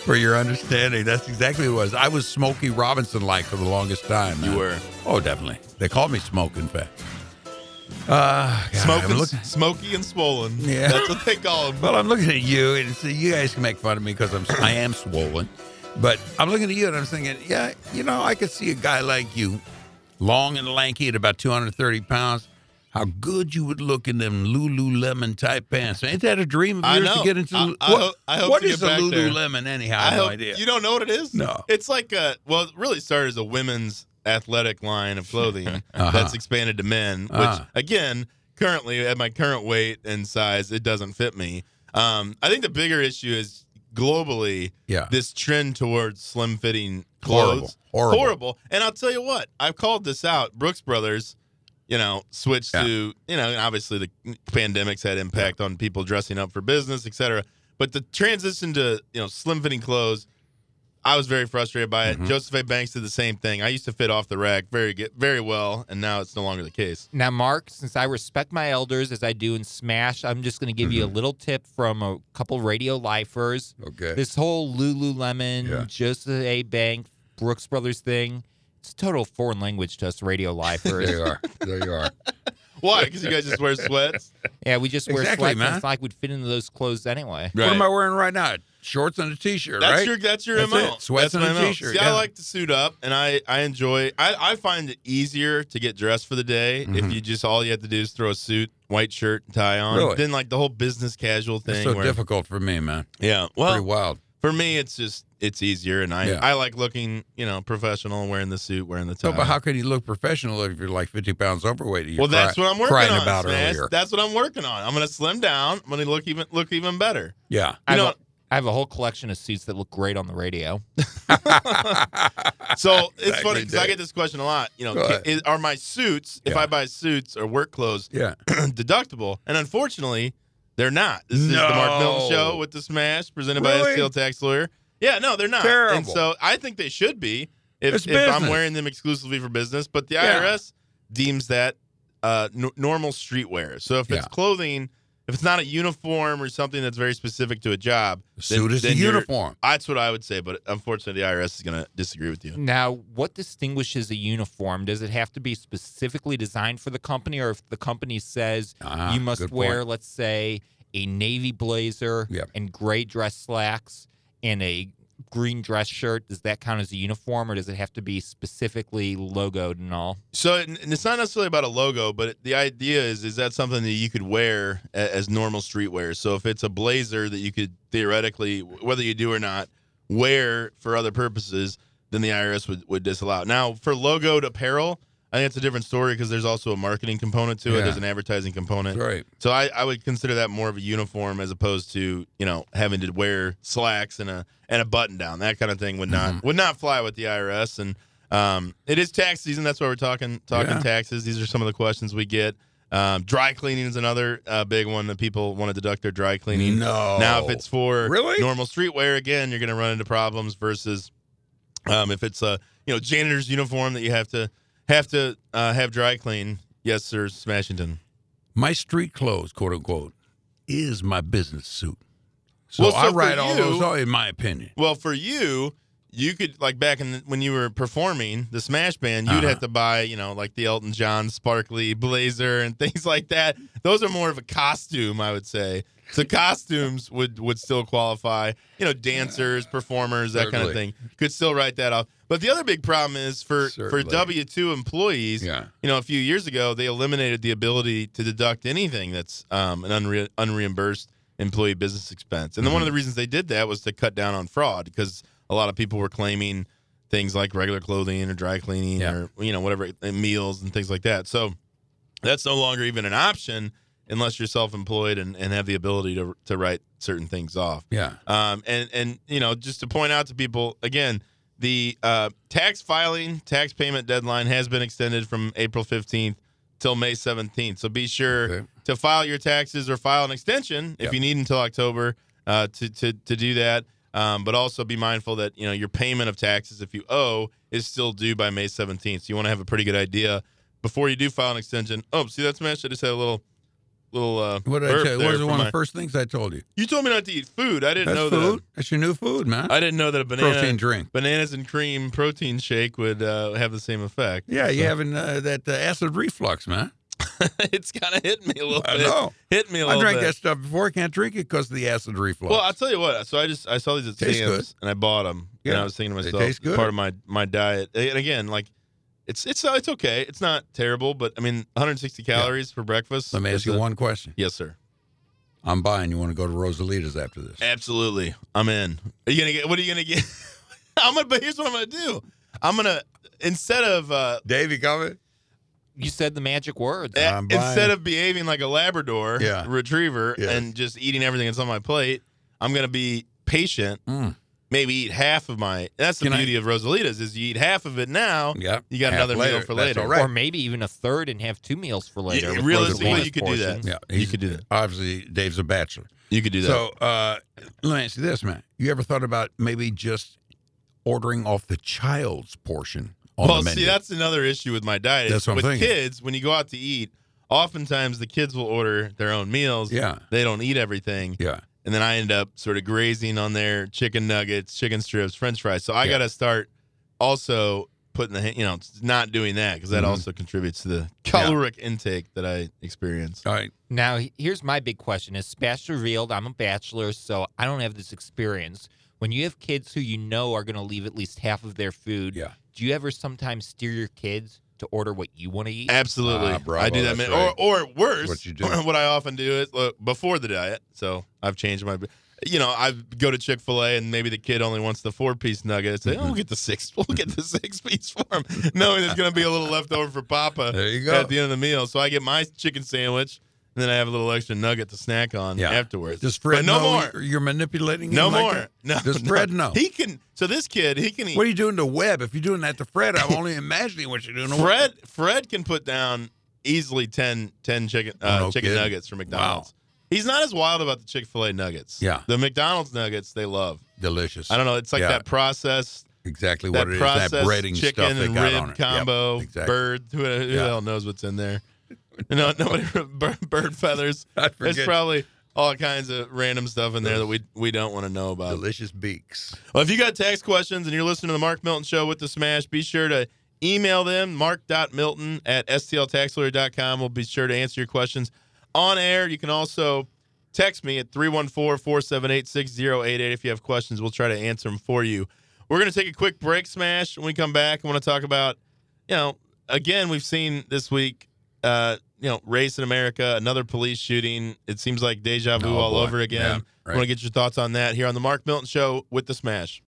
for your understanding. That's exactly what it was. I was Smokey Robinson like for the longest time. You man. were. Oh, definitely. They called me Smoke, in fact. Uh, God, Smoking, I'm looking- smoky and swollen. Yeah. That's what they call him. well, I'm looking at you, and so you guys can make fun of me because I'm I am swollen. But I'm looking at you, and I'm thinking, yeah, you know, I could see a guy like you, long and lanky at about 230 pounds. How good you would look in them Lululemon type pants. Ain't that a dream of I yours know. to get into? I- I what hope- I hope what is a back there. Lululemon anyhow? I I have no idea. you don't know what it is. No. it's like a well, it really started as a women's athletic line of clothing Uh-huh. that's expanded to men. Which Uh-huh. again, currently at my current weight and size, it doesn't fit me. Um, I think the bigger issue is globally Yeah. this trend towards slim fitting Horrible. clothes. Horrible. Horrible. And I'll tell you what, I've called this out. Brooks Brothers, you know, switch Yeah. to, you know, and obviously the pandemics had impact on people dressing up for business, et cetera. But the transition to, you know, slim fitting clothes, I was very frustrated by it. Mhm. Joseph A. Banks did the same thing. I used to fit off the rack very good, very well, and now it's no longer the case. Now, Mark, since I respect my elders as I do in Smash, I'm just going to give you a little tip from a couple radio lifers. Okay. This whole Lululemon, Yeah. Joseph A. Banks, Brooks Brothers thing, it's a total foreign language to us radio lifers. there you are. There you are. Why? Because you guys just wear sweats? Yeah, we just wear Exactly, sweats. and man. It's like we'd fit into those clothes anyway. What am I wearing right now? Shorts and a t-shirt, That's right? your that's your That's MO. it. Sweats that's and my a MO. t-shirt, See, yeah. I like to suit up, and I I enjoy. I I find it easier to get dressed for the day Mhm. if you just all you have to do is throw a suit, white shirt, and tie on. Really? Then like the whole business casual It's thing. so where- difficult for me, man. Yeah. well. Pretty wild. For me, it's just it's easier, and I Yeah. I like looking you know professional, wearing the suit, wearing the oh, tie. So, but how can you look professional if you're like 50 pounds overweight? You're well, that's cry- what I'm working crying on. about Smash. earlier. That's what I'm working on. I'm gonna slim down. I'm gonna look even look even better. yeah. I, You have know, a, I have a whole collection of suits that look great on the radio. So it's Exactly, funny because I get this question a lot. You know, Go ca- ahead. is, are my suits, if I buy suits or work clothes, yeah. deductible? And unfortunately, they're not. This is the Mark Milton Show with the Smash presented by a Really? STL tax lawyer. Yeah, no, they're not. Terrible. And so I think they should be if, if I'm wearing them exclusively for business. But the Yeah. IRS deems that uh, n- normal streetwear. So if it's clothing, if it's not a uniform or something that's very specific to a job, The then- suit is then the uniform. That's what I would say. But unfortunately, the IRS is going to disagree with you. Now, what distinguishes a uniform? Does it have to be specifically designed for the company, or if the company says Ah, you must wear, point. let's say, a navy blazer Yep. and gray dress slacks and a green dress shirt, does that count as a uniform, or does it have to be specifically logoed and all? So and it's not necessarily about a logo, but the idea is is that something that you could wear as normal streetwear. So if it's a blazer that you could theoretically, whether you do or not, wear for other purposes, then the IRS would, would disallow. Now for logoed apparel, I think it's a different story because there's also a marketing component to it. Yeah. There's an advertising component. That's right. So I, I would consider that more of a uniform as opposed to you know having to wear slacks and a and a button down. That kind of thing would not Mm-hmm. would not fly with the IRS. And um, it is tax season. That's why we're talking talking Yeah. taxes. These are some of the questions we get. Um, dry cleaning is another uh, big one that people want to deduct their dry cleaning. No. Now, if it's for Really? normal streetwear, again, you're going to run into problems. Versus um, if it's a you know janitor's uniform that you have to have to uh, have dry clean. Yes, sir, Smashington. My street clothes, quote unquote, is my business suit. So, Well, so I write all you- those in my opinion. Well, for you, you could like back in the, when you were performing the Smash Band, you'd Uh-huh. have to buy, you know, like the Elton John sparkly blazer and things like that. Those are more of a costume, I would say. So costumes would would still qualify. You know, dancers, performers, that kind of thing could still write that off. But the other big problem is for for W two employees. Yeah. You know, a few years ago, they eliminated the ability to deduct anything that's um, an unre- unreimbursed employee business expense. And then Mm-hmm. one of the reasons they did that was to cut down on fraud because a lot of people were claiming things like regular clothing or dry cleaning Yeah. or you know whatever meals and things like that. So that's no longer even an option. Unless you're self-employed and, and have the ability to to write certain things off. Yeah. Um, and and you know, just to point out to people again, the uh, tax filing, tax payment deadline has been extended from April 15th till May 17th. So be sure Okay. to file your taxes or file an extension if Yep. you need until October uh, to, to to do that. Um, but also be mindful that you know your payment of taxes, if you owe, is still due by May 17th. So you want to have a pretty good idea before you do file an extension. Oh, see that's smash? I just had a little little uh, What did I tell you? What was one of the first things I told you? You told me not to eat food. I didn't That's know food. that. That's your new food, man. I didn't know that a banana Protein drink. bananas and cream protein shake would uh, have the same effect. Yeah, you So- having uh, that uh, acid reflux, man. it's kind of hitting me a little I bit. know. Hit me a I little I drank bit. that stuff before. I can't drink it because of the acid reflux. Well, I'll tell you what. So I just I saw these at Sam's and I bought them. Yeah. And I was thinking to myself, part of my my diet. And again, like it's it's uh, it's okay. It's not terrible, but I mean, 160 calories for breakfast. Let me ask you a- one question. Yes, sir. I'm buying. You want to go to Rosalita's after this? Absolutely, I'm in. Are you gonna get? What are you gonna get? I'm gonna. But here's what I'm gonna do. I'm gonna instead of uh, Dave, you coming? You said the magic words. Eh, I'm instead of behaving like a Labrador Yeah. retriever Yes. and just eating everything that's on my plate, I'm going to be patient. Mm. Maybe eat half of my. That's the Can I- beauty of Rosalitas is you eat half of it now. Yeah. You got Half another meal for That's later. all right. Or maybe even a third and have two meals for later. Yeah, with realistically, Rosalina's you could do that. portions. Yeah, You he's- could do that. Obviously, Dave's a bachelor. You could do that. So uh, let me ask you this, man. You ever thought about maybe just ordering off the child's portion on well, the menu? see, that's another issue with my diet. That's what I'm with thinking. kids, when you go out to eat, oftentimes the kids will order their own meals. yeah, They don't eat everything. yeah. And then I end up sort of grazing on their chicken nuggets, chicken strips, French fries. So I Yeah. got to start also putting the you know not doing that because that Mhm. also contributes to the caloric intake that I experience. All right. Now, here's my big question. Is Smash revealed, I'm a bachelor, so I don't have this experience. When you have kids who you know are going to leave at least half of their food, Yeah. do you ever sometimes steer your kids to order what you want to eat? Absolutely, bravo, I do that. man. right. Or or worse, What you do. what I often do is look before the diet. So I've changed my. You know, I go to Chick Fil A and maybe the kid only wants the four piece nugget. I say, Mm-hmm. "Oh, we'll get the six. We'll get the six piece for him," knowing there's going to be a little left over for Papa. There you go. at the end of the meal. So I get my chicken sandwich, and then I have a little extra nugget to snack on Yeah. afterwards. Does Fred but no more. You're manipulating. No him like more. that? No. Does no. Fred know? He can. So this kid, he can eat. What are you doing to Webb? If you're doing that to Fred, I'm only imagining what you're doing to Fred. Fred can put down easily 10, 10 chicken uh, Oh, no chicken kidding. nuggets from McDonald's. He's not as wild about the Chick Fil A nuggets. Yeah. the McDonald's nuggets they love. Delicious. I don't know. It's like Yeah. that process. exactly That what it is. That breading chicken stuff they and got rib on it. Yep, combo, exactly. bird. Who, who Yeah. the hell knows what's in there? No, nobody. bird, bird feathers. I There's forget. probably all kinds of random stuff in there that we we don't want to know about. delicious beaks. Well, if you got tax questions and you're listening to the Mark Milton Show with the Smash, be sure to email them, mark.milton at stltaxlawyer.com. We'll be sure to answer your questions on air. You can also text me at 314-478-6088 if you have questions. We'll try to answer them for you. We're going to take a quick break, Smash. When we come back, I want to talk about, you know, again, we've seen this week, uh, you know, race in America, another police shooting. It seems like deja vu Oh, all boy. over again. Yeah, I want to get your thoughts on that here on the Mark Milton Show with the Smash.